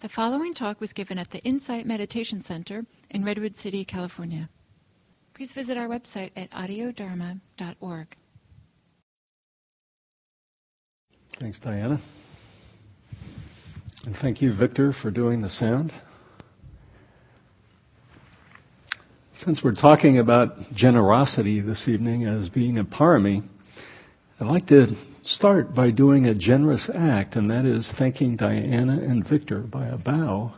The following talk was given at the Insight Meditation Center in Redwood City, California. Please visit our website at audiodharma.org. Thanks, Diana. And thank you, Victor, for doing the sound. Since we're talking about generosity this evening as being a parami, I'd like to start by doing a generous act, and that is thanking Diana and Victor by a bow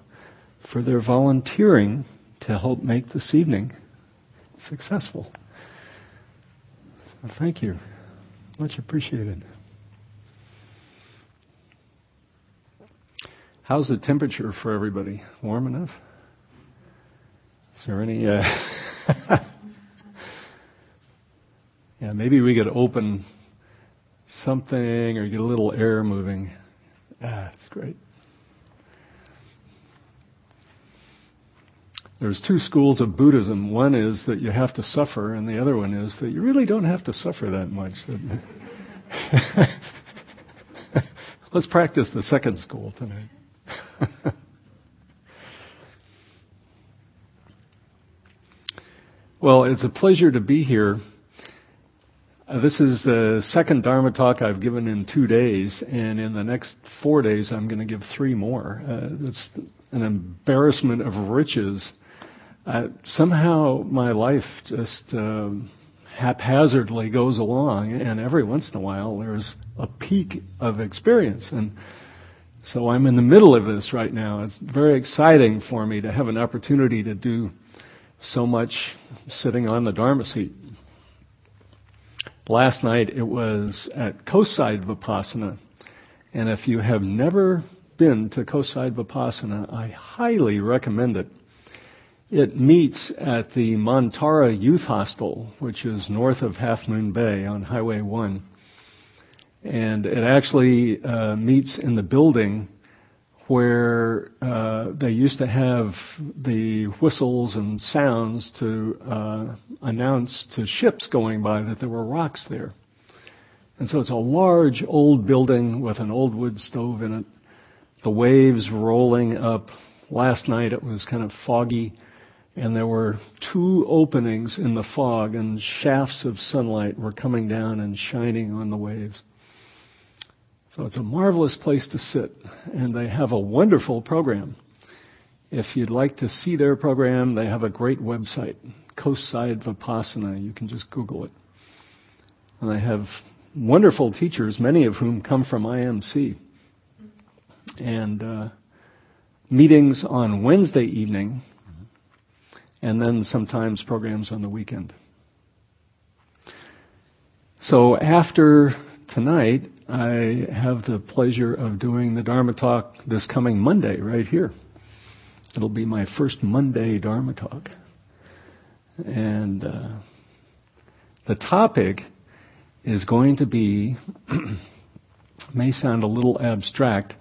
for their volunteering to help make this evening successful. So thank you. Much appreciated. How's the temperature for everybody? Warm enough? Is there any? Uh yeah, maybe we could open something or you get a little air moving. Ah, it's great. There's two schools of Buddhism. One is that you have to suffer, and the other one is that you really don't have to suffer that much. Let's practice the second school tonight. well, it's a pleasure to be here. Uh, this is the second Dharma talk I've given in two days, and in the next four days I'm going to give three more. Uh, it's an embarrassment of riches. Uh, somehow my life just uh, haphazardly goes along, and every once in a while there's a peak of experience. And so I'm in the middle of this right now. It's very exciting for me to have an opportunity to do so much sitting on the Dharma seat. Last night it was at Coastside Vipassana. And if you have never been to Coastside Vipassana, I highly recommend it. It meets at the Montara Youth Hostel, which is north of Half Moon Bay on Highway 1. And it actually uh, meets in the building where uh, they used to have the whistles and sounds to uh, announce to ships going by that there were rocks there. And so it's a large old building with an old wood stove in it. The waves rolling up. Last night it was kind of foggy and there were two openings in the fog and shafts of sunlight were coming down and shining on the waves. So it's a marvelous place to sit, and they have a wonderful program. If you'd like to see their program, they have a great website, Coast-side Vipassana. You can just Google it. And they have wonderful teachers, many of whom come from IMC. And uh, meetings on Wednesday evening, and then sometimes programs on the weekend. So after tonight, I have the pleasure of doing the Dharma talk this coming Monday right here. It'll be my first Monday Dharma talk. And uh, the topic is going to be, may sound a little abstract,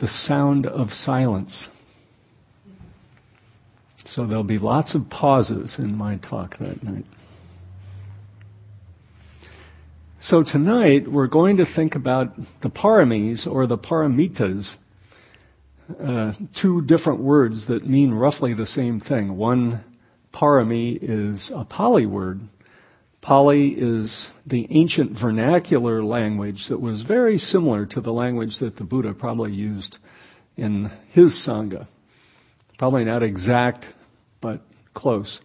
the sound of silence. So there'll be lots of pauses in my talk that night. So tonight we're going to think about the paramis or the paramitas, uh, two different words that mean roughly the same thing. One parami is a Pali word. Pali is the ancient vernacular language that was very similar to the language that the Buddha probably used in his Sangha. Probably not exact, but close.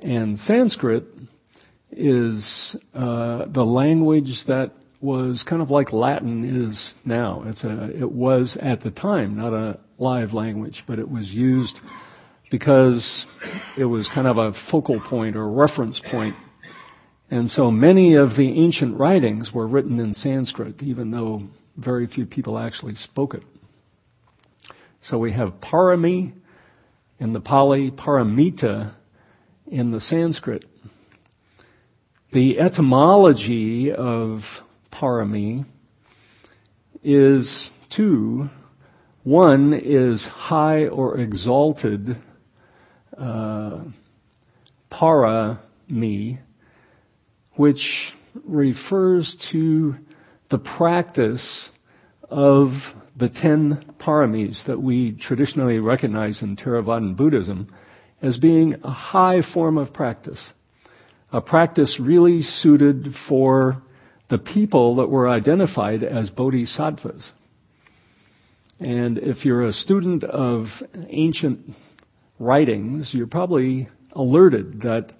And Sanskrit is uh, the language that was kind of like Latin is now. It's a, it was at the time not a live language, but it was used because it was kind of a focal point or reference point. And so many of the ancient writings were written in Sanskrit, even though very few people actually spoke it. So we have parami in the Pali, paramita in the Sanskrit. The etymology of parami is two. One is high or exalted, uh, para me, which refers to the practice of the ten paramis that we traditionally recognize in Theravadan Buddhism as being a high form of practice. A practice really suited for the people that were identified as bodhisattvas. And if you're a student of ancient writings, you're probably alerted that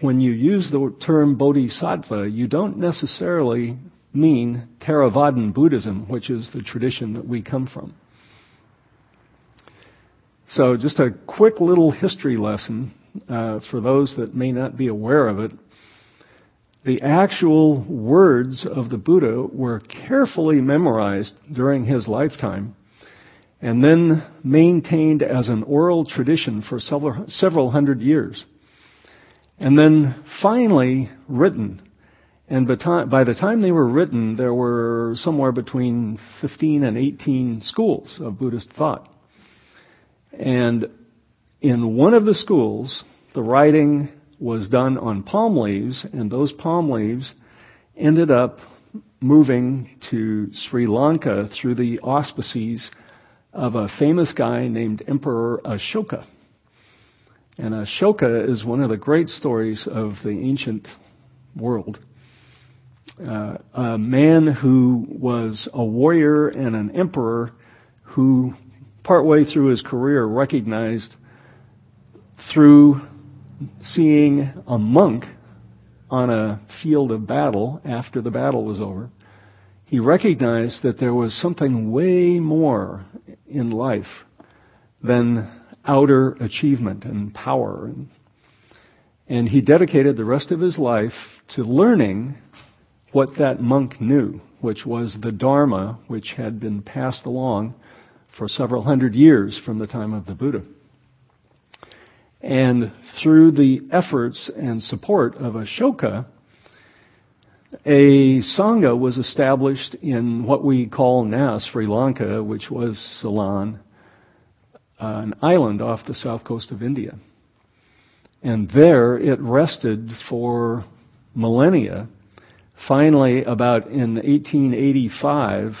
when you use the term bodhisattva, you don't necessarily mean Theravadan Buddhism, which is the tradition that we come from. So, just a quick little history lesson uh, for those that may not be aware of it. The actual words of the Buddha were carefully memorized during his lifetime and then maintained as an oral tradition for several, several hundred years. And then finally written. And by the time they were written, there were somewhere between 15 and 18 schools of Buddhist thought. And in one of the schools, the writing was done on palm leaves, and those palm leaves ended up moving to Sri Lanka through the auspices of a famous guy named Emperor Ashoka. And Ashoka is one of the great stories of the ancient world. Uh, a man who was a warrior and an emperor who, partway through his career, recognized through seeing a monk on a field of battle after the battle was over, he recognized that there was something way more in life than outer achievement and power. And, he dedicated the rest of his life to learning what that monk knew, which was the Dharma, which had been passed along for several hundred years from the time of the Buddha. And through the efforts and support of Ashoka, a Sangha was established in what we call now Sri Lanka, which was Ceylon, an island off the south coast of India. And there it rested for millennia. Finally, about in 1885,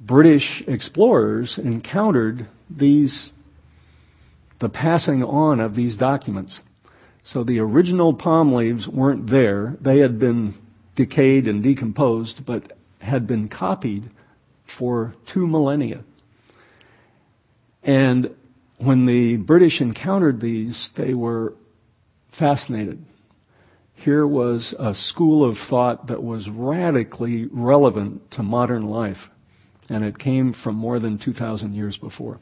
British explorers encountered these, the passing on of these documents. So the original palm leaves weren't there. They had been decayed and decomposed, but had been copied for two millennia. And when the British encountered these, they were fascinated. Here was a school of thought that was radically relevant to modern life, and it came from more than 2,000 years before.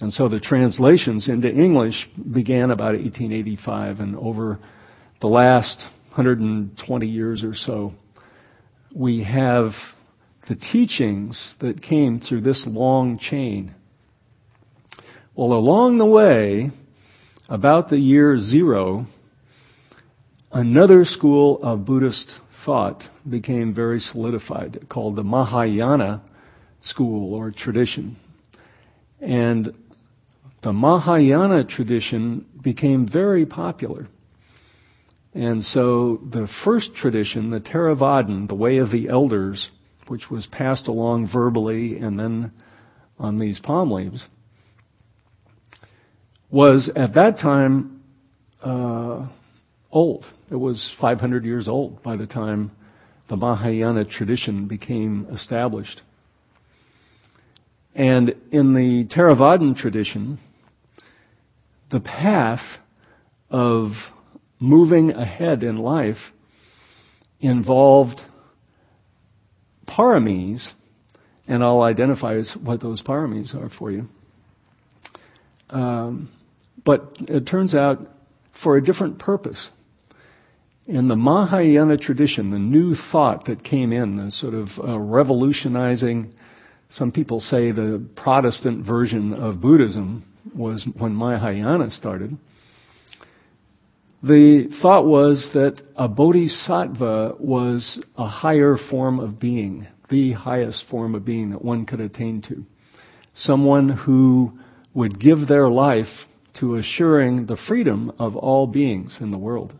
And so the translations into English began about 1885, and over the last 120 years or so, we have the teachings that came through this long chain. Well, along the way, about the year zero, another school of Buddhist thought became very solidified, called the Mahayana school or tradition. And the Mahayana tradition became very popular. And so the first tradition, the Theravadan, the way of the elders, which was passed along verbally and then on these palm leaves, was at that time uh, old. It was 500 years old by the time the Mahayana tradition became established. And in the Theravadan tradition, the path of moving ahead in life involved paramis, and I'll identify what those paramis are for you. Um, but it turns out for a different purpose. In the Mahayana tradition, the new thought that came in, the sort of uh, revolutionizing, some people say the Protestant version of Buddhism was when Mahayana started the thought was that a bodhisattva was a higher form of being, the highest form of being that one could attain to. Someone who would give their life to assuring the freedom of all beings in the world.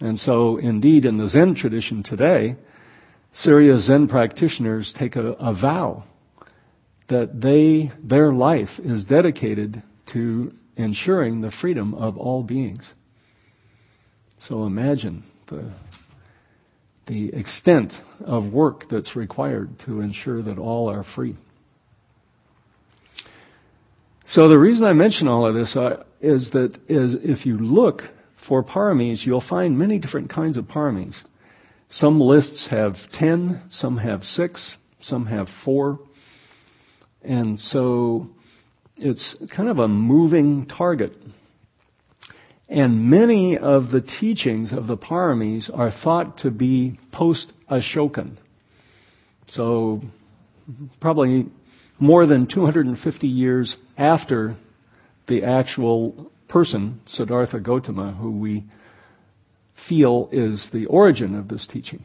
And so, indeed, in the Zen tradition today, Serious Zen practitioners take a, a vow that they, their life is dedicated to ensuring the freedom of all beings. So imagine the, the extent of work that's required to ensure that all are free. So the reason I mention all of this uh, is that is if you look for paramis, you'll find many different kinds of paramis. Some lists have 10, some have 6, some have 4. And so it's kind of a moving target. And many of the teachings of the paramis are thought to be post Ashokan. So probably more than 250 years after the actual person, Siddhartha Gautama, who we feel is the origin of this teaching.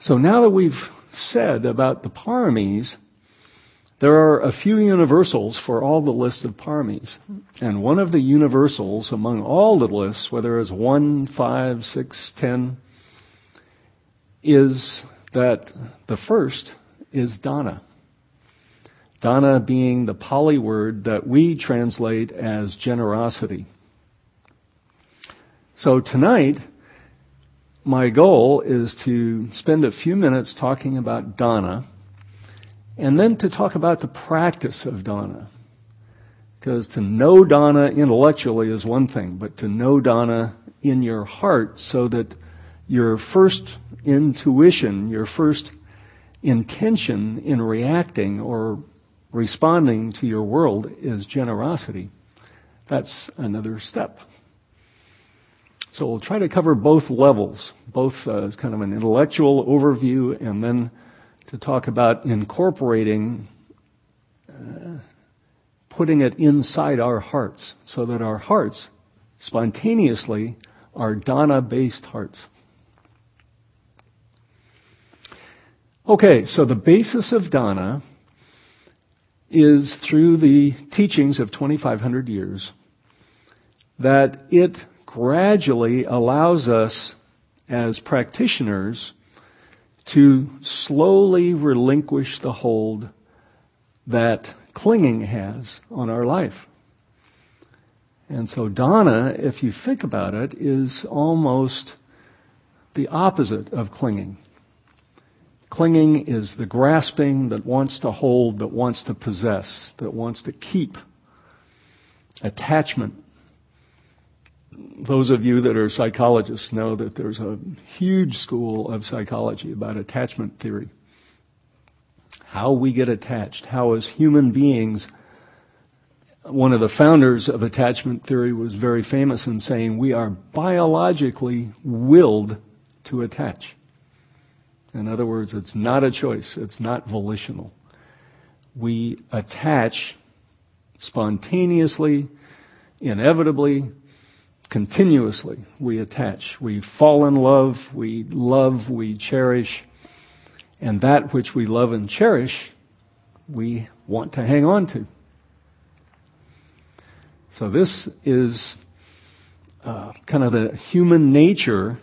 So now that we've said about the paramis, there are a few universals for all the lists of paramis. And one of the universals among all the lists, whether it's one, five, six, ten, is that the first is dana. Dana being the Pali word that we translate as generosity. So tonight, my goal is to spend a few minutes talking about dana and then to talk about the practice of dana. Because to know dana intellectually is one thing, but to know dana in your heart so that your first intuition, your first intention in reacting or responding to your world is generosity. That's another step. So we'll try to cover both levels, both uh, as kind of an intellectual overview and then to talk about incorporating, uh, putting it inside our hearts so that our hearts spontaneously are dana based hearts. Okay, so the basis of dana is through the teachings of 2,500 years that it gradually allows us as practitioners to slowly relinquish the hold that clinging has on our life. And so dana, if you think about it, is almost the opposite of clinging. Clinging is the grasping that wants to hold, that wants to possess, that wants to keep. Attachment. Those of you that are psychologists know that there's a huge school of psychology about attachment theory. How we get attached, how as human beings, one of the founders of attachment theory was very famous in saying we are biologically willed to attach. In other words, it's not a choice. It's not volitional. We attach spontaneously, inevitably, continuously. We attach. We fall in love. We love. We cherish. And that which we love and cherish, we want to hang on to. So this is uh, kind of the human nature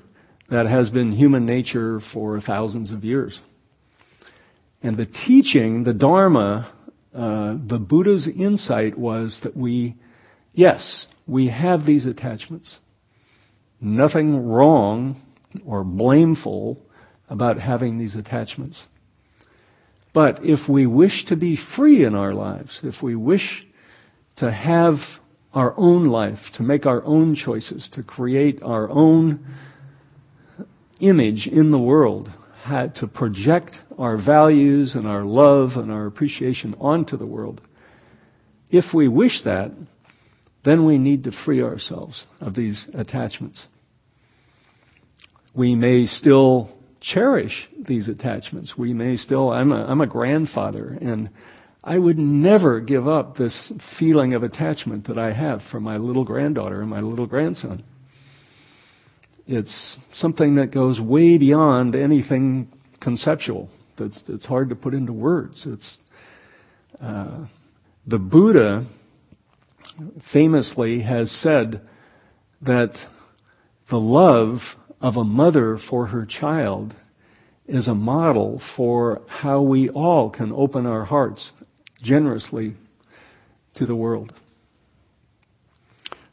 that has been human nature for thousands of years. And the teaching, the Dharma, uh, the Buddha's insight was that we, yes, we have these attachments. Nothing wrong or blameful about having these attachments. But if we wish to be free in our lives, if we wish to have our own life, to make our own choices, to create our own image in the world, to project our values and our love and our appreciation onto the world. If we wish that, then we need to free ourselves of these attachments. We may still cherish these attachments. We may still, I'm a, I'm a grandfather and I would never give up this feeling of attachment that I have for my little granddaughter and my little grandson. It's something that goes way beyond anything conceptual. That's it's hard to put into words. It's uh, the Buddha famously has said that the love of a mother for her child is a model for how we all can open our hearts generously to the world.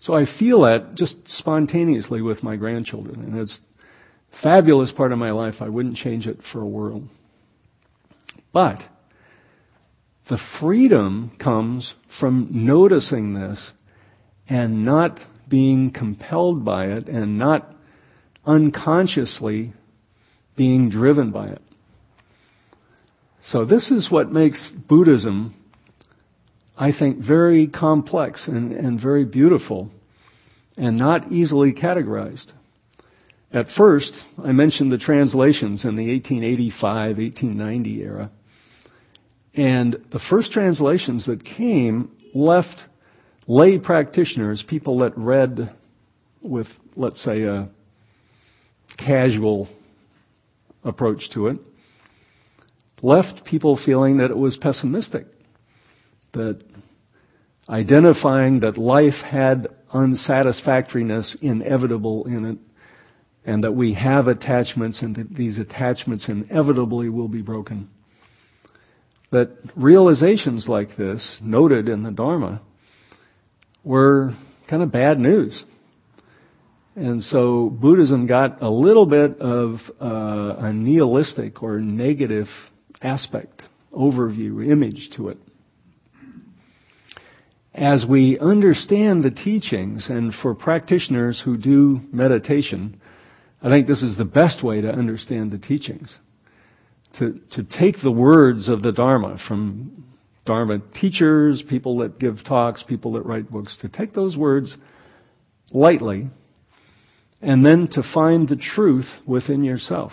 So I feel that just spontaneously with my grandchildren, and it's a fabulous part of my life. I wouldn't change it for a world. But the freedom comes from noticing this and not being compelled by it and not unconsciously being driven by it. So this is what makes Buddhism, I think, very complex and, and very beautiful and not easily categorized. At first, I mentioned the translations in the 1885, 1890 era. And the first translations that came left lay practitioners, people that read with, let's say, a casual approach to it, left people feeling that it was pessimistic, that identifying that life had unsatisfactoriness inevitable in it, and that we have attachments and that these attachments inevitably will be broken. That realizations like this, noted in the Dharma, were kind of bad news. And so Buddhism got a little bit of uh, a nihilistic or negative aspect, overview, image to it. As we understand the teachings, and for practitioners who do meditation, I think this is the best way to understand the teachings. To, to take the words of the Dharma from Dharma teachers, people that give talks, people that write books, to take those words lightly and then to find the truth within yourself.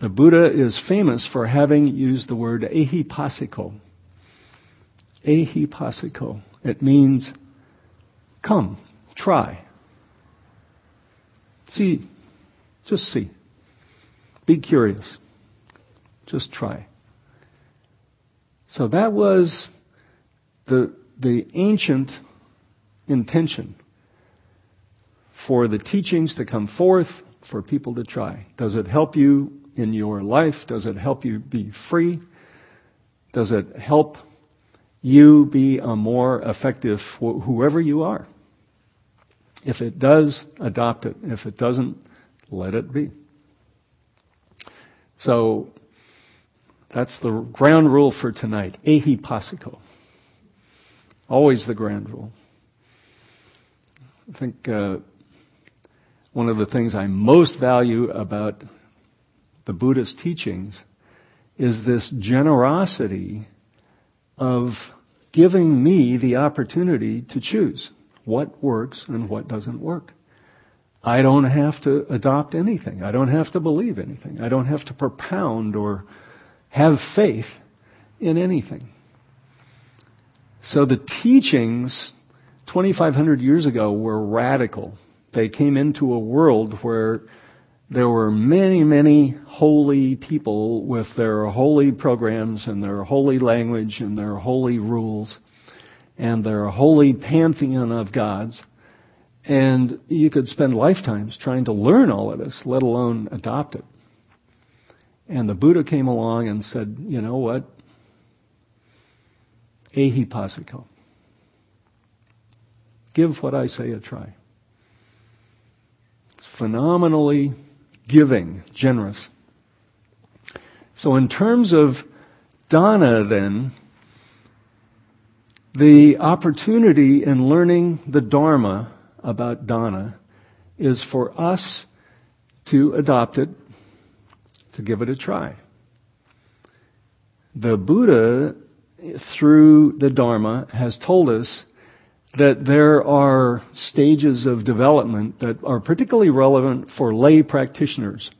The Buddha is famous for having used the word ehipassiko. Ehipassiko. It means come, try. See, just see. Be curious. Just try. So that was the, the ancient intention for the teachings to come forth, for people to try. Does it help you in your life? Does it help you be free? Does it help you be a more effective wh- whoever you are? If it does, adopt it. If it doesn't, let it be. So, that's the ground rule for tonight. Ehipassiko. Always the ground rule. I think uh, one of the things I most value about the Buddhist teachings is this generosity of giving me the opportunity to choose what works and what doesn't work. I don't have to adopt anything. I don't have to believe anything. I don't have to propound or have faith in anything. So the teachings 2,500 years ago were radical. They came into a world where there were many, many holy people with their holy programs and their holy language and their holy rules and their holy pantheon of gods. And you could spend lifetimes trying to learn all of this, let alone adopt it. And the Buddha came along and said, you know what? Ehipassiko. Give what I say a try. It's phenomenally giving, generous. So in terms of dana then, the opportunity in learning the Dharma about dana is for us to adopt it to give it a try. The Buddha, through the Dharma, has told us that there are stages of development that are particularly relevant for lay practitioners.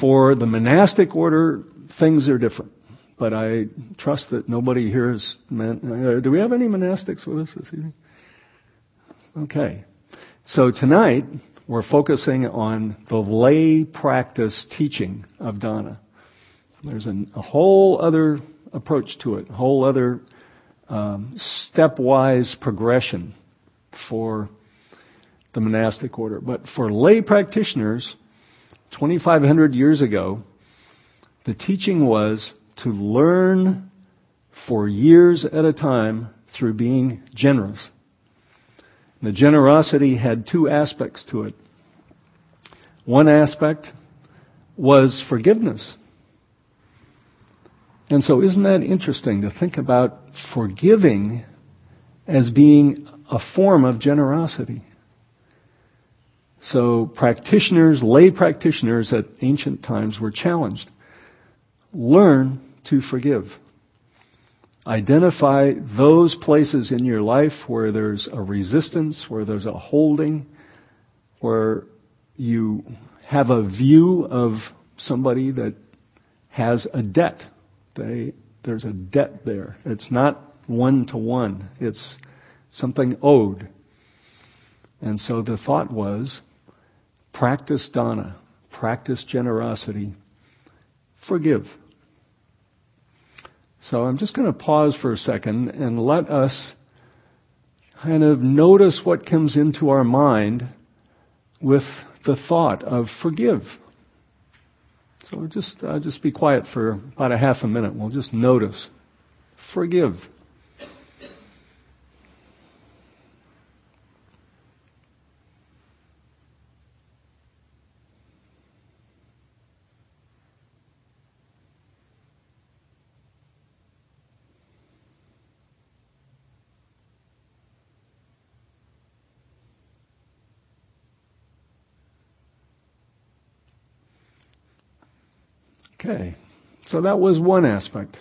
For the monastic order, things are different. But I trust that nobody here is. Uh, do we have any monastics with us this evening? Okay. So tonight, we're focusing on the lay practice teaching of dana. There's an, a whole other approach to it, a whole other um, stepwise progression for the monastic order. But for lay practitioners, 2,500 years ago, the teaching was to learn for years at a time through being generous. The generosity had two aspects to it. One aspect was forgiveness. And so isn't that interesting to think about forgiving as being a form of generosity? So practitioners, lay practitioners at ancient times were challenged. Learn to forgive. Identify those places in your life where there's a resistance, where there's a holding, where you have a view of somebody that has a debt. They, there's a debt there. It's not one to one. It's something owed. And so the thought was, practice dana, practice generosity, forgive. So I'm just going to pause for a second and let us kind of notice what comes into our mind with the thought of forgive. So just uh, just be quiet for about a half a minute. We'll just notice. Forgive. Okay, so that was one aspect.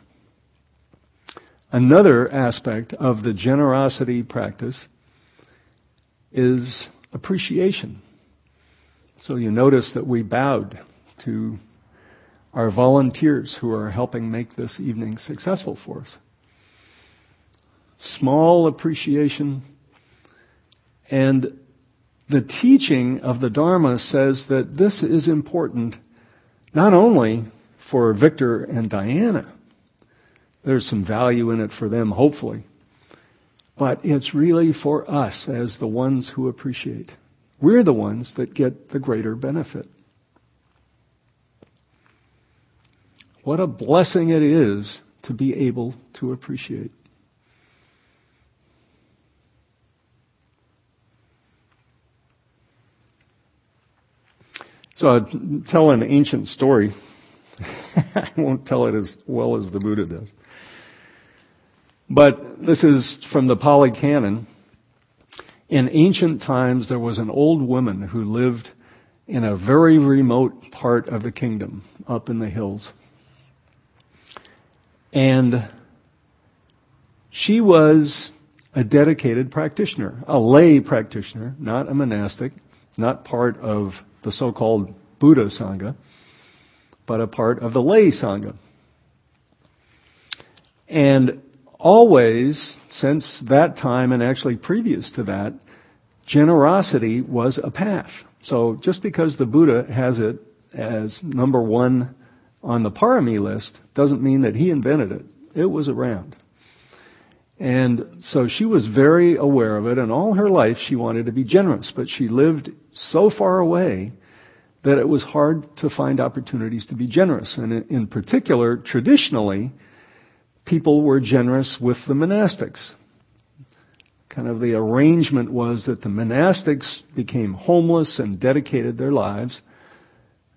Another aspect of the generosity practice is appreciation. So you notice that we bowed to our volunteers who are helping make this evening successful for us. Small appreciation and the teaching of the Dharma says that this is important not only for Victor and Diana. There's some value in it for them, hopefully. But it's really for us as the ones who appreciate. We're the ones that get the greater benefit. What a blessing it is to be able to appreciate. So I'll tell an ancient story I won't tell it as well as the Buddha does. But this is from the Pali Canon. In ancient times, there was an old woman who lived in a very remote part of the kingdom, up in the hills. And she was a dedicated practitioner, a lay practitioner, not a monastic, not part of the so-called Buddha Sangha but a part of the lay Sangha. And always, since that time and actually previous to that, generosity was a path. So just because the Buddha has it as number one on the parami list doesn't mean that he invented it. It was around. And so she was very aware of it, and all her life she wanted to be generous, but she lived so far away that it was hard to find opportunities to be generous. And in particular, traditionally, people were generous with the monastics. Kind of the arrangement was that the monastics became homeless and dedicated their lives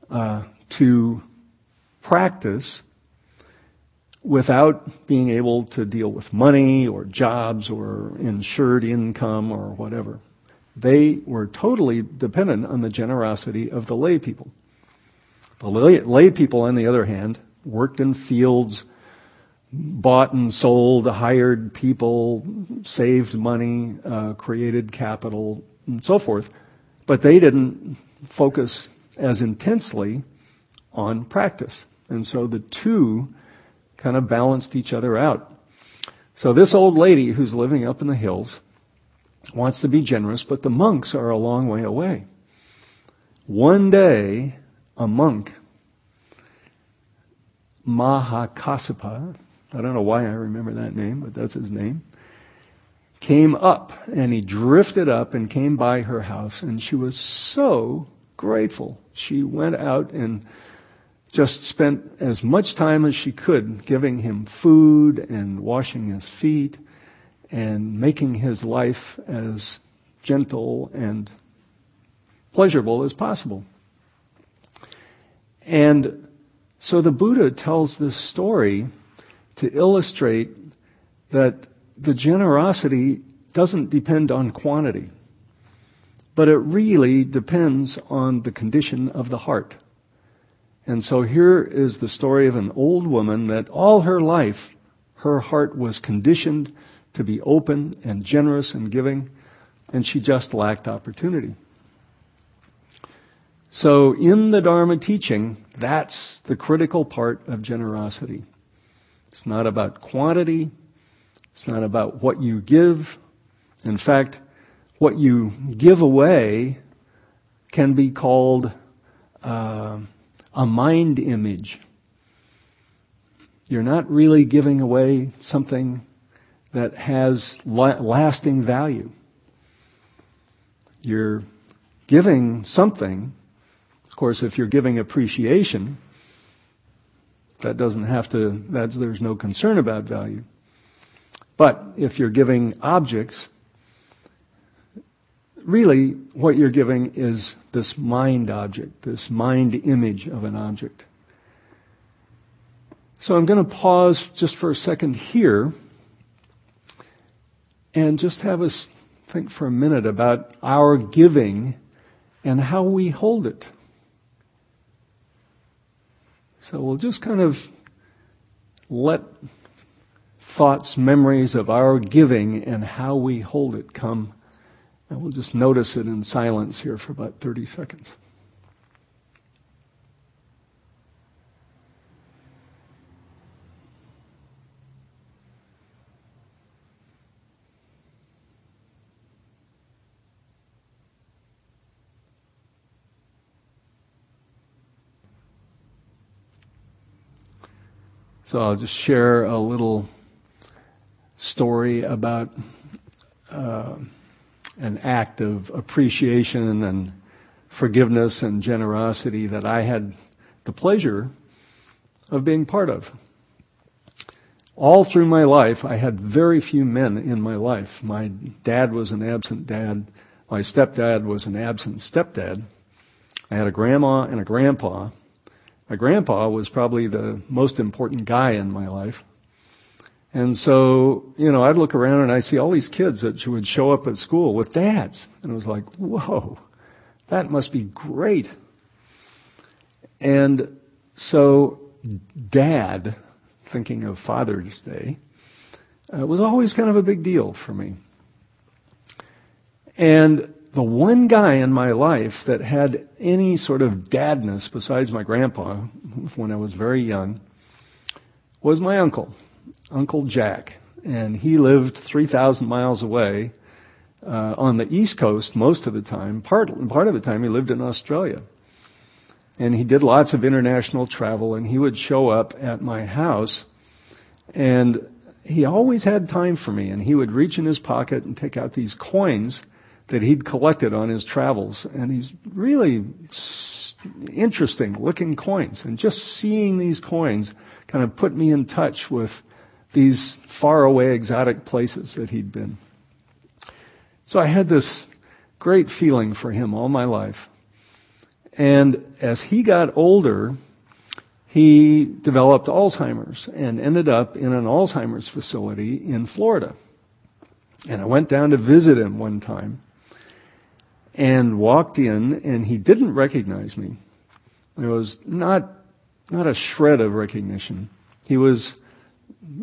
uh, to practice without being able to deal with money or jobs or insured income or whatever. They were totally dependent on the generosity of the lay people. The lay, lay people, on the other hand, worked in fields, bought and sold, hired people, saved money, uh, created capital, and so forth. But they didn't focus as intensely on practice. And so the two kind of balanced each other out. So this old lady who's living up in the hills wants to be generous, but the monks are a long way away. One day, a monk, Mahakassapa, I don't know why I remember that name, but that's his name, came up and he drifted up and came by her house and she was so grateful. She went out and just spent as much time as she could giving him food and washing his feet and making his life as gentle and pleasurable as possible. And so the Buddha tells this story to illustrate that the generosity doesn't depend on quantity, but it really depends on the condition of the heart. And so here is the story of an old woman that all her life her heart was conditioned to be open and generous and giving, and she just lacked opportunity. So in the Dharma teaching, that's the critical part of generosity. It's not about quantity. It's not about what you give. In fact, what you give away can be called uh, a mind image. You're not really giving away something that has la- lasting value. You're giving something of course, if you're giving appreciation, that doesn't have to, that's, there's no concern about value. But if you're giving objects, really what you're giving is this mind object, this mind image of an object. So I'm going to pause just for a second here and just have us think for a minute about our giving and how we hold it. So we'll just kind of let thoughts, memories of our giving and how we hold it come. And we'll just notice it in silence here for about 30 seconds. So I'll just share a little story about uh, an act of appreciation and forgiveness and generosity that I had the pleasure of being part of. All through my life, I had very few men in my life. My dad was an absent dad. My stepdad was an absent stepdad. I had a grandma and a grandpa my grandpa was probably the most important guy in my life. And so, you know, I'd look around and I see all these kids that would show up at school with dads. And it was like, whoa, that must be great. And so, dad, thinking of Father's Day, uh, was always kind of a big deal for me. And the one guy in my life that had any sort of dadness besides my grandpa when I was very young was my uncle, Uncle Jack. And he lived 3,000 miles away uh, on the East Coast most of the time. Part, part of the time he lived in Australia. And he did lots of international travel and he would show up at my house and he always had time for me and he would reach in his pocket and take out these coins that he'd collected on his travels. And he's really interesting looking coins. And just seeing these coins kind of put me in touch with these faraway exotic places that he'd been. So I had this great feeling for him all my life. And as he got older, he developed Alzheimer's and ended up in an Alzheimer's facility in Florida. And I went down to visit him one time and walked in and he didn't recognize me. There was not, not a shred of recognition. He was,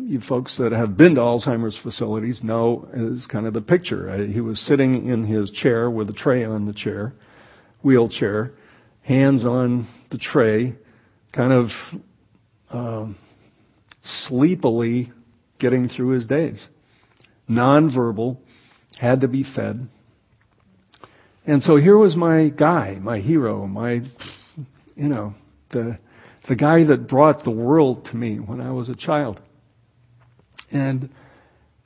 you folks that have been to Alzheimer's facilities know is kind of the picture. Uh, he was sitting in his chair with a tray on the chair, wheelchair, hands on the tray, kind of uh, sleepily getting through his days. Nonverbal, had to be fed. And so here was my guy, my hero, my, you know, the, the guy that brought the world to me when I was a child. And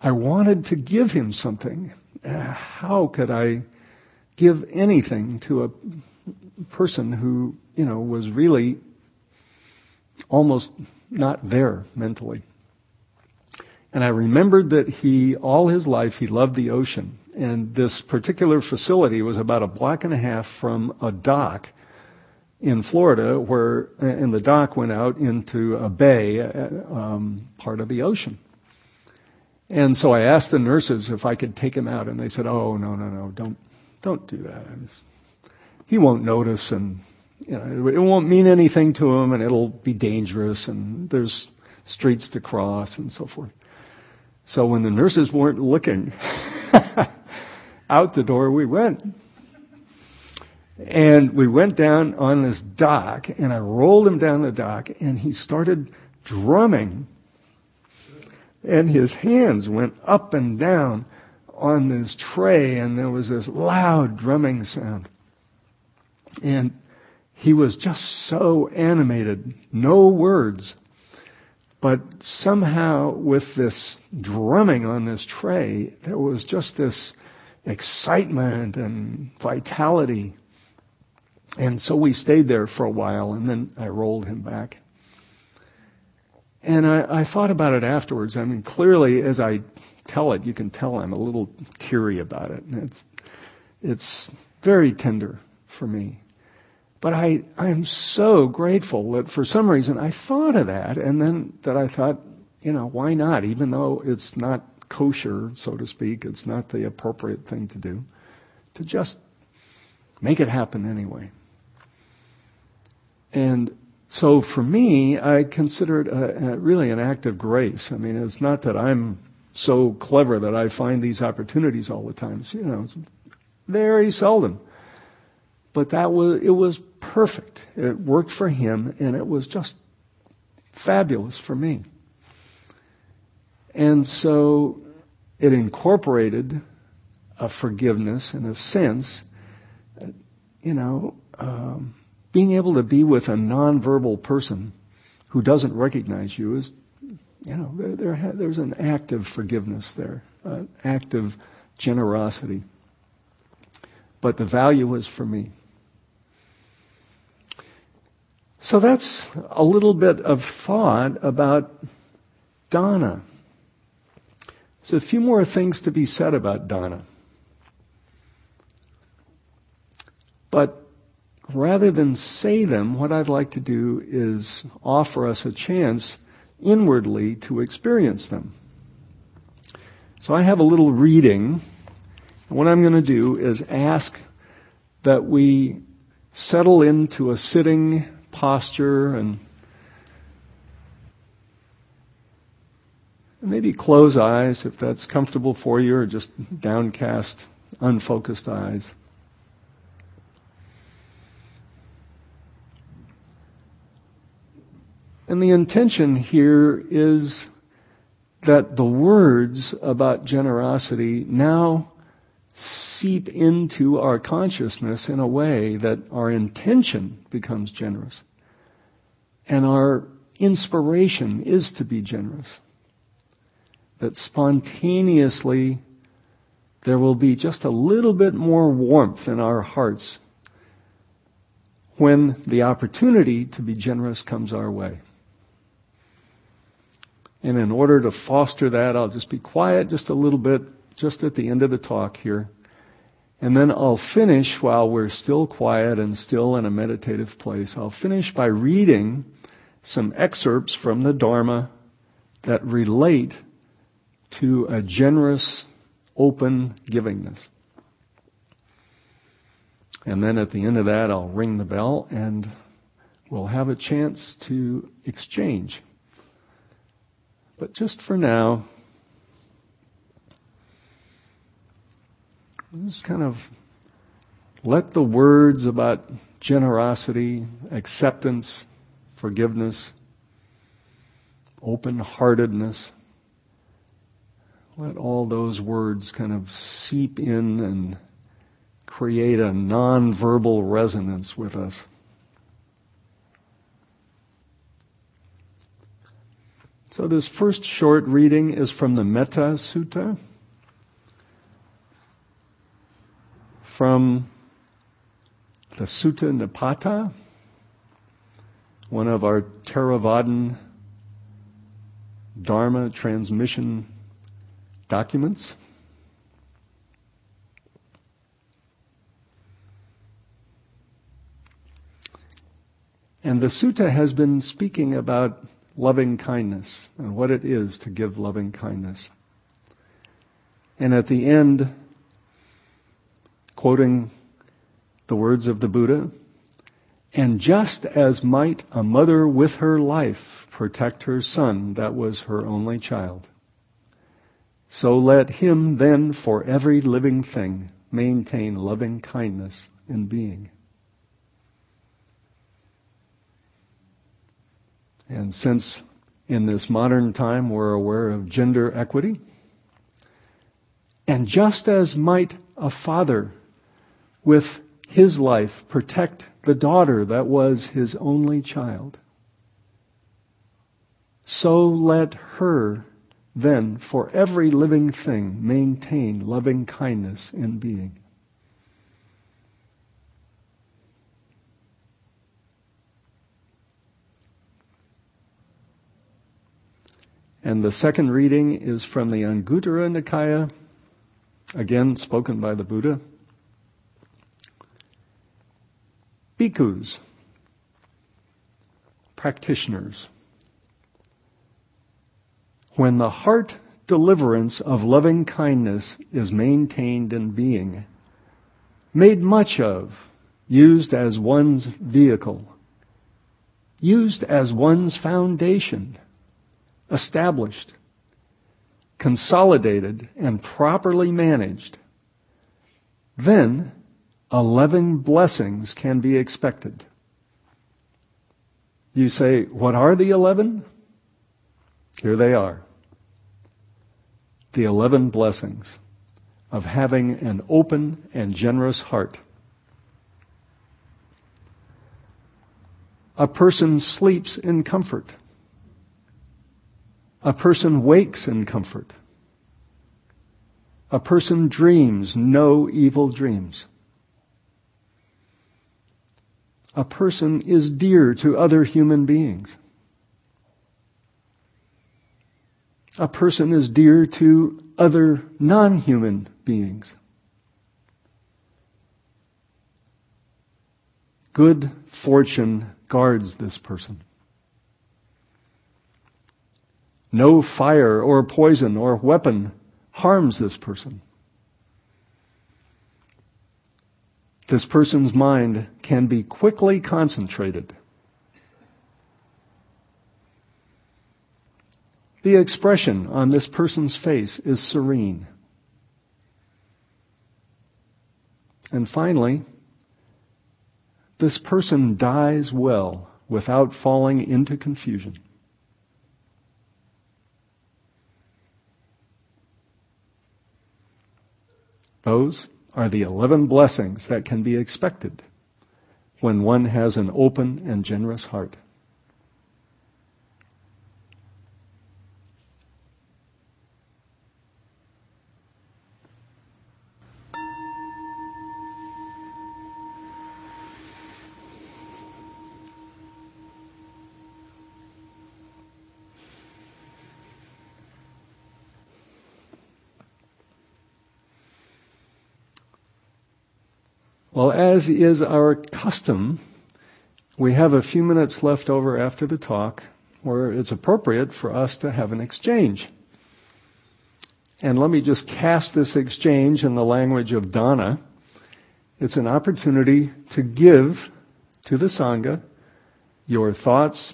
I wanted to give him something. How could I give anything to a person who, you know, was really almost not there mentally? And I remembered that he, all his life, he loved the ocean. And this particular facility was about a block and a half from a dock in Florida where, and the dock went out into a bay, uh, um, part of the ocean. And so I asked the nurses if I could take him out, and they said, "Oh, no, no, no, don't, don't do that. He won't notice, and you know, it won't mean anything to him, and it'll be dangerous, and there's streets to cross, and so forth." So when the nurses weren't looking, out the door we went. And we went down on this dock, and I rolled him down the dock, and he started drumming. And his hands went up and down on this tray, and there was this loud drumming sound. And he was just so animated, no words. But somehow, with this drumming on this tray, there was just this excitement and vitality. And so we stayed there for a while, and then I rolled him back. And I, I thought about it afterwards. I mean, clearly, as I tell it, you can tell I'm a little teary about it. And it's, it's very tender for me. But I, I'm so grateful that for some reason I thought of that and then that I thought, you know, why not? Even though it's not kosher, so to speak, it's not the appropriate thing to do, to just make it happen anyway. And so for me, I consider it a, a really an act of grace. I mean, it's not that I'm so clever that I find these opportunities all the time. It's, you know, it's very seldom. But that was, it was perfect. It worked for him and it was just fabulous for me. And so it incorporated a forgiveness in a sense, you know, um, being able to be with a nonverbal person who doesn't recognize you is, you know, there, there, there's an act of forgiveness there, an act of generosity. But the value was for me. So that's a little bit of thought about Dana. So a few more things to be said about Dana. But rather than say them, what I'd like to do is offer us a chance inwardly to experience them. So I have a little reading. And what I'm going to do is ask that we settle into a sitting posture and maybe close eyes if that's comfortable for you, or just downcast, unfocused eyes. And the intention here is that the words about generosity now seep into our consciousness in a way that our intention becomes generous. And our inspiration is to be generous. That spontaneously there will be just a little bit more warmth in our hearts when the opportunity to be generous comes our way. And in order to foster that, I'll just be quiet just a little bit, just at the end of the talk here. And then I'll finish while we're still quiet and still in a meditative place. I'll finish by reading some excerpts from the Dharma that relate to a generous, open givingness. And then at the end of that, I'll ring the bell and we'll have a chance to exchange. But just for now, just kind of let the words about generosity, acceptance, forgiveness, open heartedness, let all those words kind of seep in and create a non-verbal resonance with us. So this first short reading is from the Metta Sutta. From the Sutta Nipata, one of our Theravadan Dharma transmission documents. And the sutta has been speaking about loving kindness and what it is to give loving kindness. And at the end, quoting the words of the Buddha, and just as might a mother with her life protect her son that was her only child, so let him then for every living thing maintain loving kindness in being. And since in this modern time we're aware of gender equity, and just as might a father with his life protect the daughter that was his only child, so let her then for every living thing maintain loving kindness in being. And the second reading is from the Anguttara Nikaya, again spoken by the Buddha. Bhikkhus, practitioners. When the heart deliverance of loving kindness is maintained in being, made much of, used as one's vehicle, used as one's foundation, established, consolidated, and properly managed, then 11 blessings can be expected. You say, what are the 11? Here they are. The 11 blessings of having an open and generous heart. A person sleeps in comfort. A person wakes in comfort. A person dreams no evil dreams. A person is dear to other human beings. A person is dear to other non-human beings. Good fortune guards this person. No fire or poison or weapon harms this person. This person's mind can be quickly concentrated. The expression on this person's face is serene. And finally, this person dies well without falling into confusion. Those are the 11 blessings that can be expected when one has an open and generous heart. Well, as is our custom, we have a few minutes left over after the talk where it's appropriate for us to have an exchange. And let me just cast this exchange in the language of Dana. It's an opportunity to give to the Sangha your thoughts,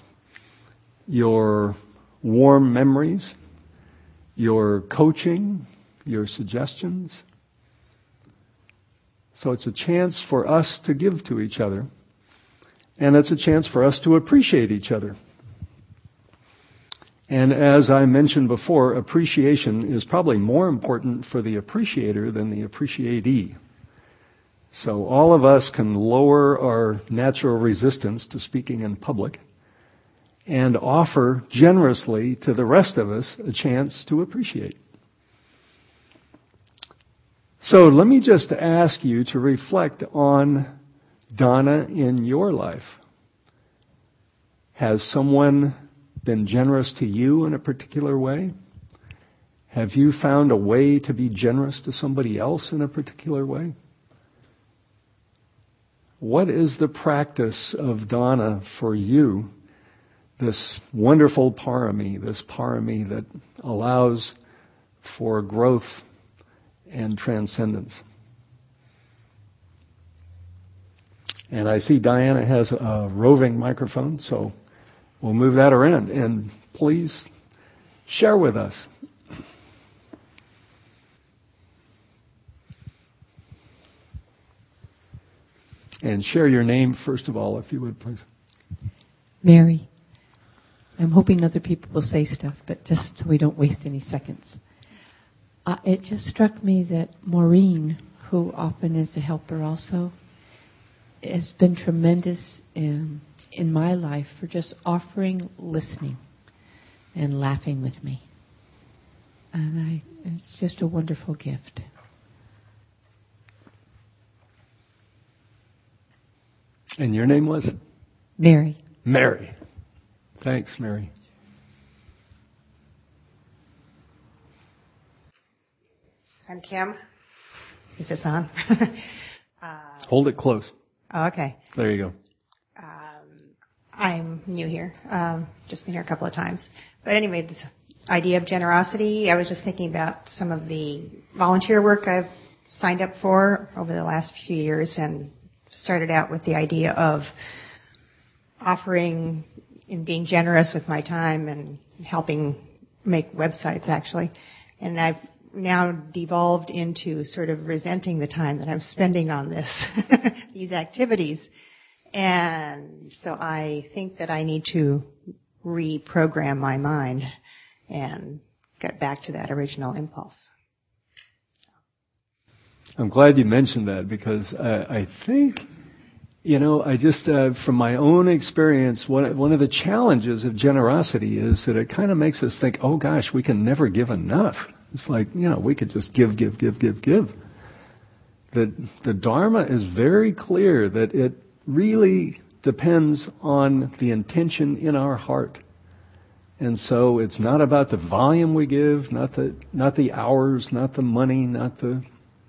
your warm memories, your coaching, your suggestions, so it's a chance for us to give to each other. And it's a chance for us to appreciate each other. And as I mentioned before, appreciation is probably more important for the appreciator than the appreciatee. So all of us can lower our natural resistance to speaking in public and offer generously to the rest of us a chance to appreciate. So let me just ask you to reflect on Dana in your life. Has someone been generous to you in a particular way? Have you found a way to be generous to somebody else in a particular way? What is the practice of Dana for you? This wonderful parami, this parami that allows for growth and transcendence. And I see Diana has a roving microphone, so we'll move that around. And please share with us. And share your name, first of all, if you would, please. Mary. I'm hoping other people will say stuff, but just so we don't waste any seconds. Uh, it just struck me that Maureen, who often is a helper also, has been tremendous in, in my life for just offering listening and laughing with me. And I, it's just a wonderful gift. And your name was? Mary. Mary. Thanks, Mary. I'm Kim. Is this on? uh, Hold it close. Oh, okay. There you go. Um, I'm new here. Um, just been here a couple of times. But anyway, this idea of generosity, I was just thinking about some of the volunteer work I've signed up for over the last few years and started out with the idea of offering and being generous with my time and helping make websites actually. And I've now devolved into sort of resenting the time that I'm spending on this, these activities. And so I think that I need to reprogram my mind and get back to that original impulse. I'm glad you mentioned that because I, I think, you know, I just, uh, from my own experience, one, one of the challenges of generosity is that it kind of makes us think, oh gosh, we can never give enough. It's like, you know, we could just give, give, give, give, give. The, the Dharma is very clear that it really depends on the intention in our heart. And so it's not about the volume we give, not the, not the hours, not the money, not the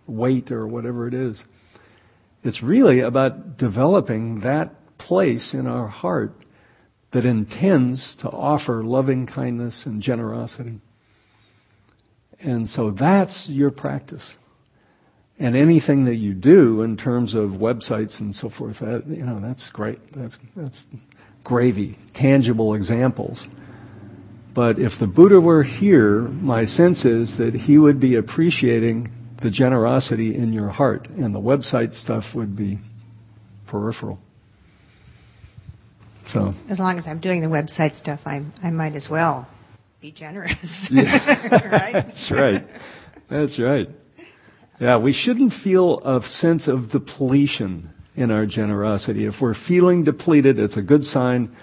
weight or whatever it is. It's really about developing that place in our heart that intends to offer loving kindness and generosity. And so that's your practice. And anything that you do in terms of websites and so forth, that, you know, that's great. That's, that's gravy, tangible examples. But if the Buddha were here, my sense is that he would be appreciating the generosity in your heart, and the website stuff would be peripheral. So, as long as I'm doing the website stuff, I I might as well be generous. Yeah. right? That's right. That's right. Yeah, we shouldn't feel a sense of depletion in our generosity. If we're feeling depleted, it's a good sign.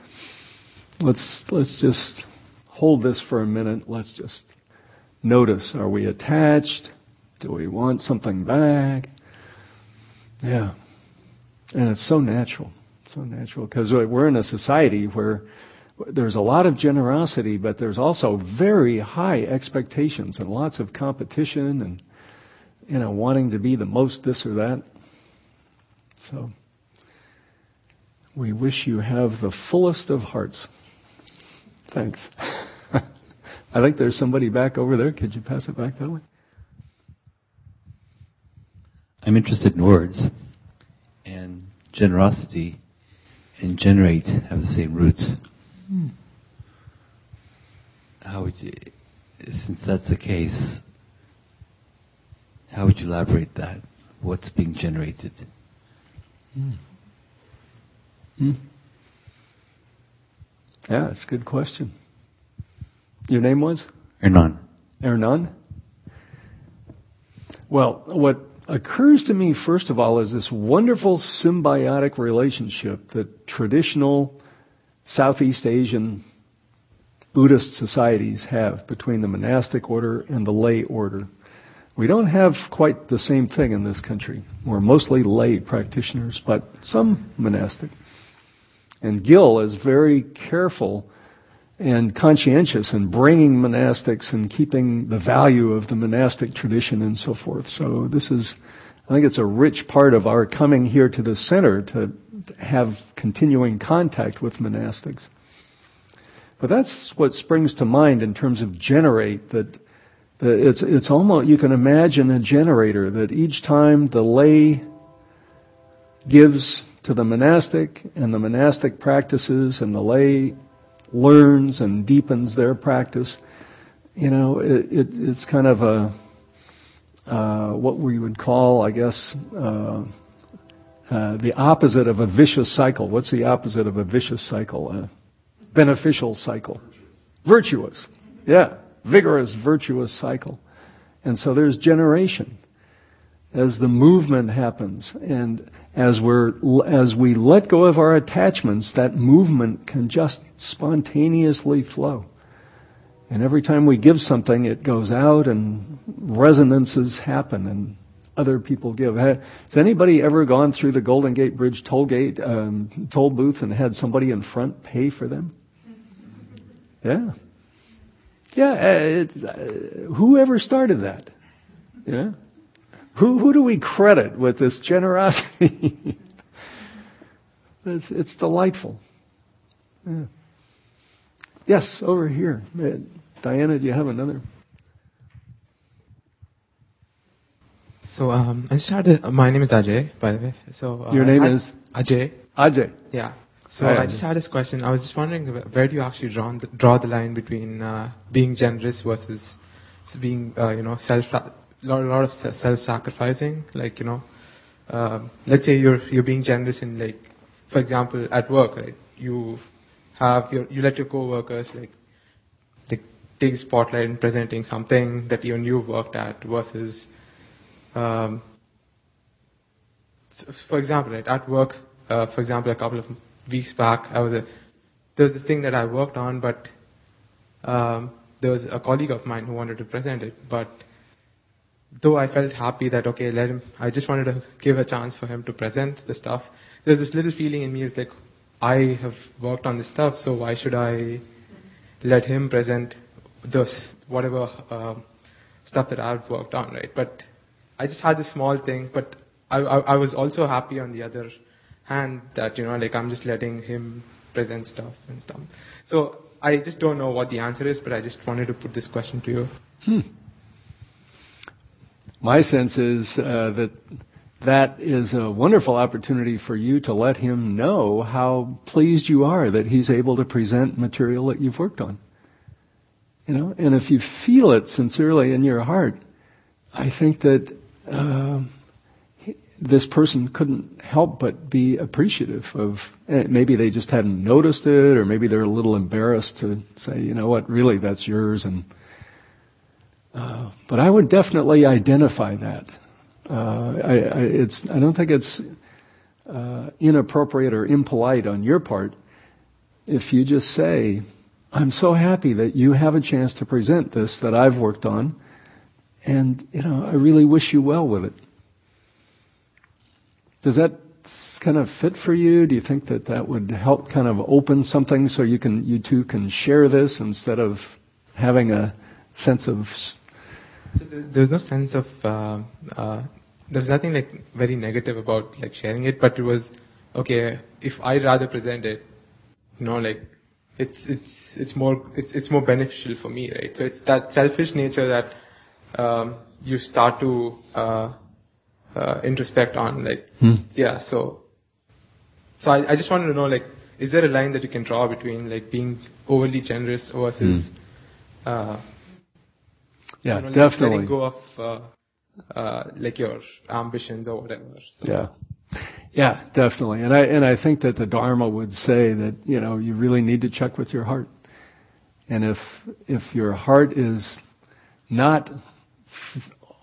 Let's let's just hold this for a minute. Let's just notice: Are we attached? Do we want something back? Yeah, and it's so natural, so natural because we're in a society where there's a lot of generosity, but there's also very high expectations and lots of competition and, you know, wanting to be the most this or that. So, we wish you have the fullest of hearts. Thanks. I think there's somebody back over there. Could you pass it back that way? I'm interested in words, and generosity and generate have the same roots. Hmm. How would you, since that's the case, how would you elaborate that? What's being generated? Hmm. Hmm. Yeah, it's a good question. Your name was? Hernan. Hernan? Well, what occurs to me, first of all, is this wonderful symbiotic relationship that traditional Southeast Asian Buddhist societies have between the monastic order and the lay order. We don't have quite the same thing in this country. We're mostly lay practitioners, but some monastic. And Gil is very careful and conscientious in bringing monastics and keeping the value of the monastic tradition and so forth. So this is, I think it's a rich part of our coming here to the center to have continuing contact with monastics. But that's what springs to mind in terms of generate that, it's, it's almost, you can imagine a generator that each time the lay gives to the monastic and the monastic practices and the lay learns and deepens their practice, you know, it, it, it's kind of a, uh, what we would call, I guess, uh, uh, the opposite of a vicious cycle. What's the opposite of a vicious cycle? A beneficial cycle. Virtuous. Yeah. Vigorous, virtuous cycle. And so there's generation as the movement happens and as we're as we let go of our attachments that movement can just spontaneously flow and every time we give something it goes out and resonances happen and other people give has anybody ever gone through the golden gate bridge toll gate um, toll booth and had somebody in front pay for them yeah yeah it, uh, whoever started that yeah who, who do we credit with this generosity? it's, it's delightful. Yeah. Yes, over here. Diana, do you have another? So um, I started. Uh, my name is Ajay, by the way. So uh, your name I, is Ajay. Ajay. Yeah. So I, just had this question. I was just wondering where do you actually draw the, draw the line between uh, being generous versus being, uh, you know, self lot, lot of self-sacrificing. Like you know, uh, let's say you're you're being generous in like, for example, at work, right? You have your you let your co-workers like like take spotlight in presenting something that even you worked at versus, um, for example, right at work, uh, for example, a couple of weeks back, I was a there was this thing that I worked on, but um, there was a colleague of mine who wanted to present it, but though I felt happy that okay, let him. I just wanted to give a chance for him to present the stuff. There's this little feeling in me is like, I have worked on this stuff, so why should I let him present this whatever uh, stuff that I've worked on, right? But I just had this small thing, but I, I, I was also happy on the other hand that you know, like I'm just letting him present stuff and stuff. So I just don't know what the answer is, but I just wanted to put this question to you. Hmm my sense is uh, that that is a wonderful opportunity for you to let him know how pleased you are that he's able to present material that you've worked on. You know, and if you feel it sincerely in your heart, I think that uh, this person couldn't help but be appreciative of. Eh, maybe they just hadn't noticed it, or maybe they're a little embarrassed to say, you know what, really, that's yours, and uh, but I would definitely identify that. Uh, I, I, it's, I don't think it's uh, inappropriate or impolite on your part if you just say, I'm so happy that you have a chance to present this that I've worked on, and you know, I really wish you well with it. Does that kind of fit for you? Do you think that that would help kind of open something so you can you two can share this instead of having a sense of so there's no sense of uh, uh, there's nothing like very negative about like sharing it, but it was okay if I'd rather present it, you know, like it's it's it's more it's it's more beneficial for me, right? So it's that selfish nature that um, you start to uh, uh, introspect on, like hmm. yeah. So so I, I just wanted to know like is there a line that you can draw between like being overly generous versus hmm. uh, yeah, you know, definitely. Letting go of uh, uh, like your ambitions or whatever. So. Yeah. Yeah, definitely. And I and I think that the Dharma would say that, you know, you really need to check with your heart. And if if your heart is not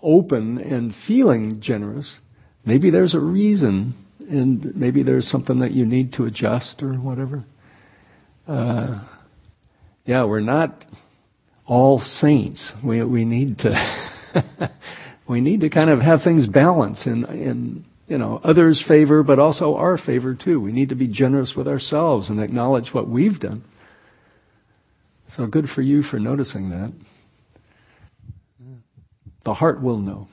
open and feeling generous, maybe there's a reason and maybe there's something that you need to adjust or whatever. uh, yeah, we're not all saints. We we need to we need to kind of have things balance in in you know others' favor, but also our favor too. We need to be generous with ourselves and acknowledge what we've done. So good for you for noticing that. The heart will know.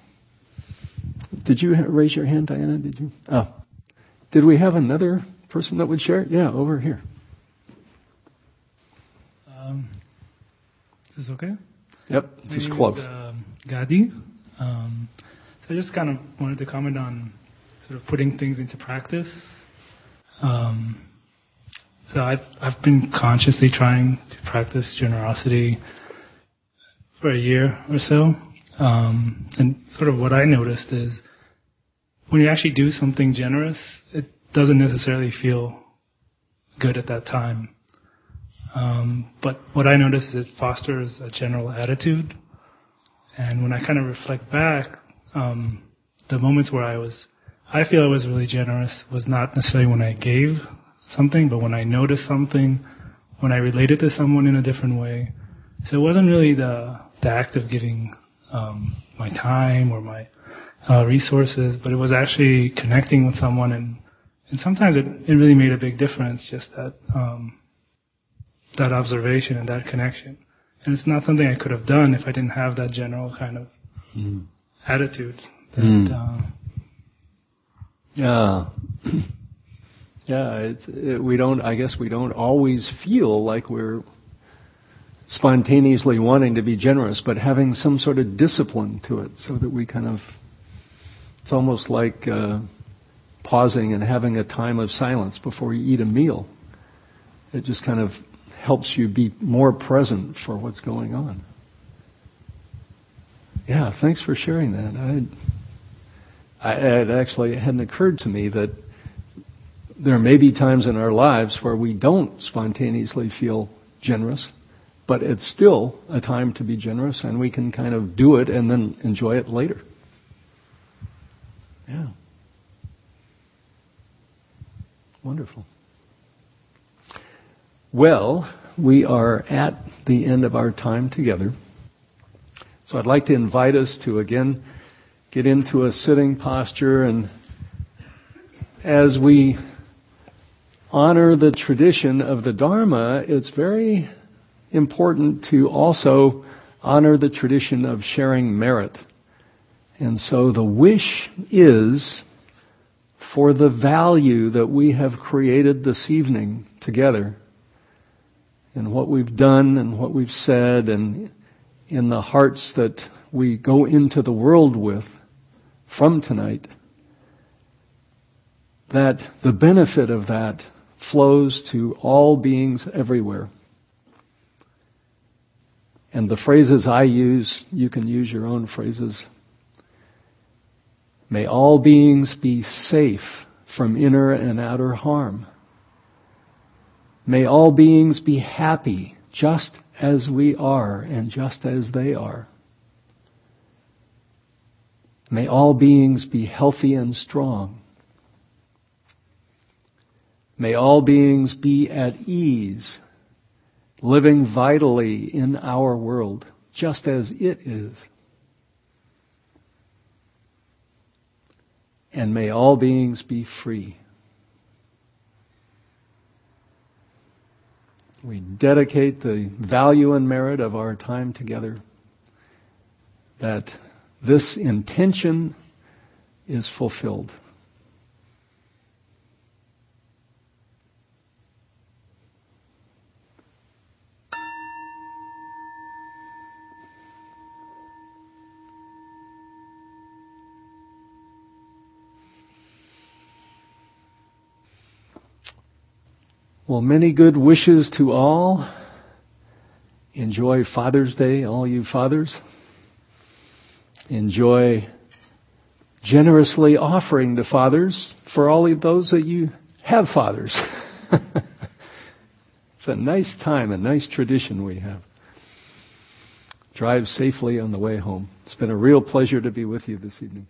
Did you raise your hand, Diana? Did you? Oh. Did we have another person that would share? Yeah, over here. Um, is this okay? Yep, just name close. Is, um, Gadi. Um, so I just kind of wanted to comment on sort of putting things into practice. Um, so I've, I've been consciously trying to practice generosity for a year or so. Um, and sort of what I noticed is when you actually do something generous, it doesn't necessarily feel good at that time. Um, but what I noticed is it fosters a general attitude. And when I kind of reflect back, um, the moments where I was, I feel I was really generous was not necessarily when I gave something, but when I noticed something, when I related to someone in a different way. So it wasn't really the, the act of giving um, my time or my uh, resources, but it was actually connecting with someone, and and sometimes it, it really made a big difference. Just that um, that observation and that connection, and it's not something I could have done if I didn't have that general kind of Mm. attitude. That, Mm. uh, Yeah. Yeah, it's, it, we don't, I guess we don't always feel like we're spontaneously wanting to be generous, but having some sort of discipline to it so that we kind of, it's almost like uh, pausing and having a time of silence before you eat a meal. It just kind of helps you be more present for what's going on. Yeah, thanks for sharing that. I, I, it actually hadn't occurred to me that there may be times in our lives where we don't spontaneously feel generous, but it's still a time to be generous, and we can kind of do it and then enjoy it later. Yeah. Wonderful. Well, we are at the end of our time together. So I'd like to invite us to again get into a sitting posture and as we honor the tradition of the Dharma, it's very important to also honor the tradition of sharing merit. And so the wish is for the value that we have created this evening together and what we've done and what we've said and in the hearts that we go into the world with from tonight, that the benefit of that flows to all beings everywhere. And the phrases I use, you can use your own phrases. May all beings be safe from inner and outer harm. May all beings be happy just as we are and just as they are. May all beings be healthy and strong. May all beings be at ease, living vitally in our world, just as it is. And may all beings be free. We dedicate the value and merit of our time together that this intention is fulfilled. Well, many good wishes to all. Enjoy Father's Day, all you fathers. Enjoy generously offering to fathers for all of those that you have fathers. it's a nice time, a nice tradition we have. Drive safely on the way home. It's been a real pleasure to be with you this evening.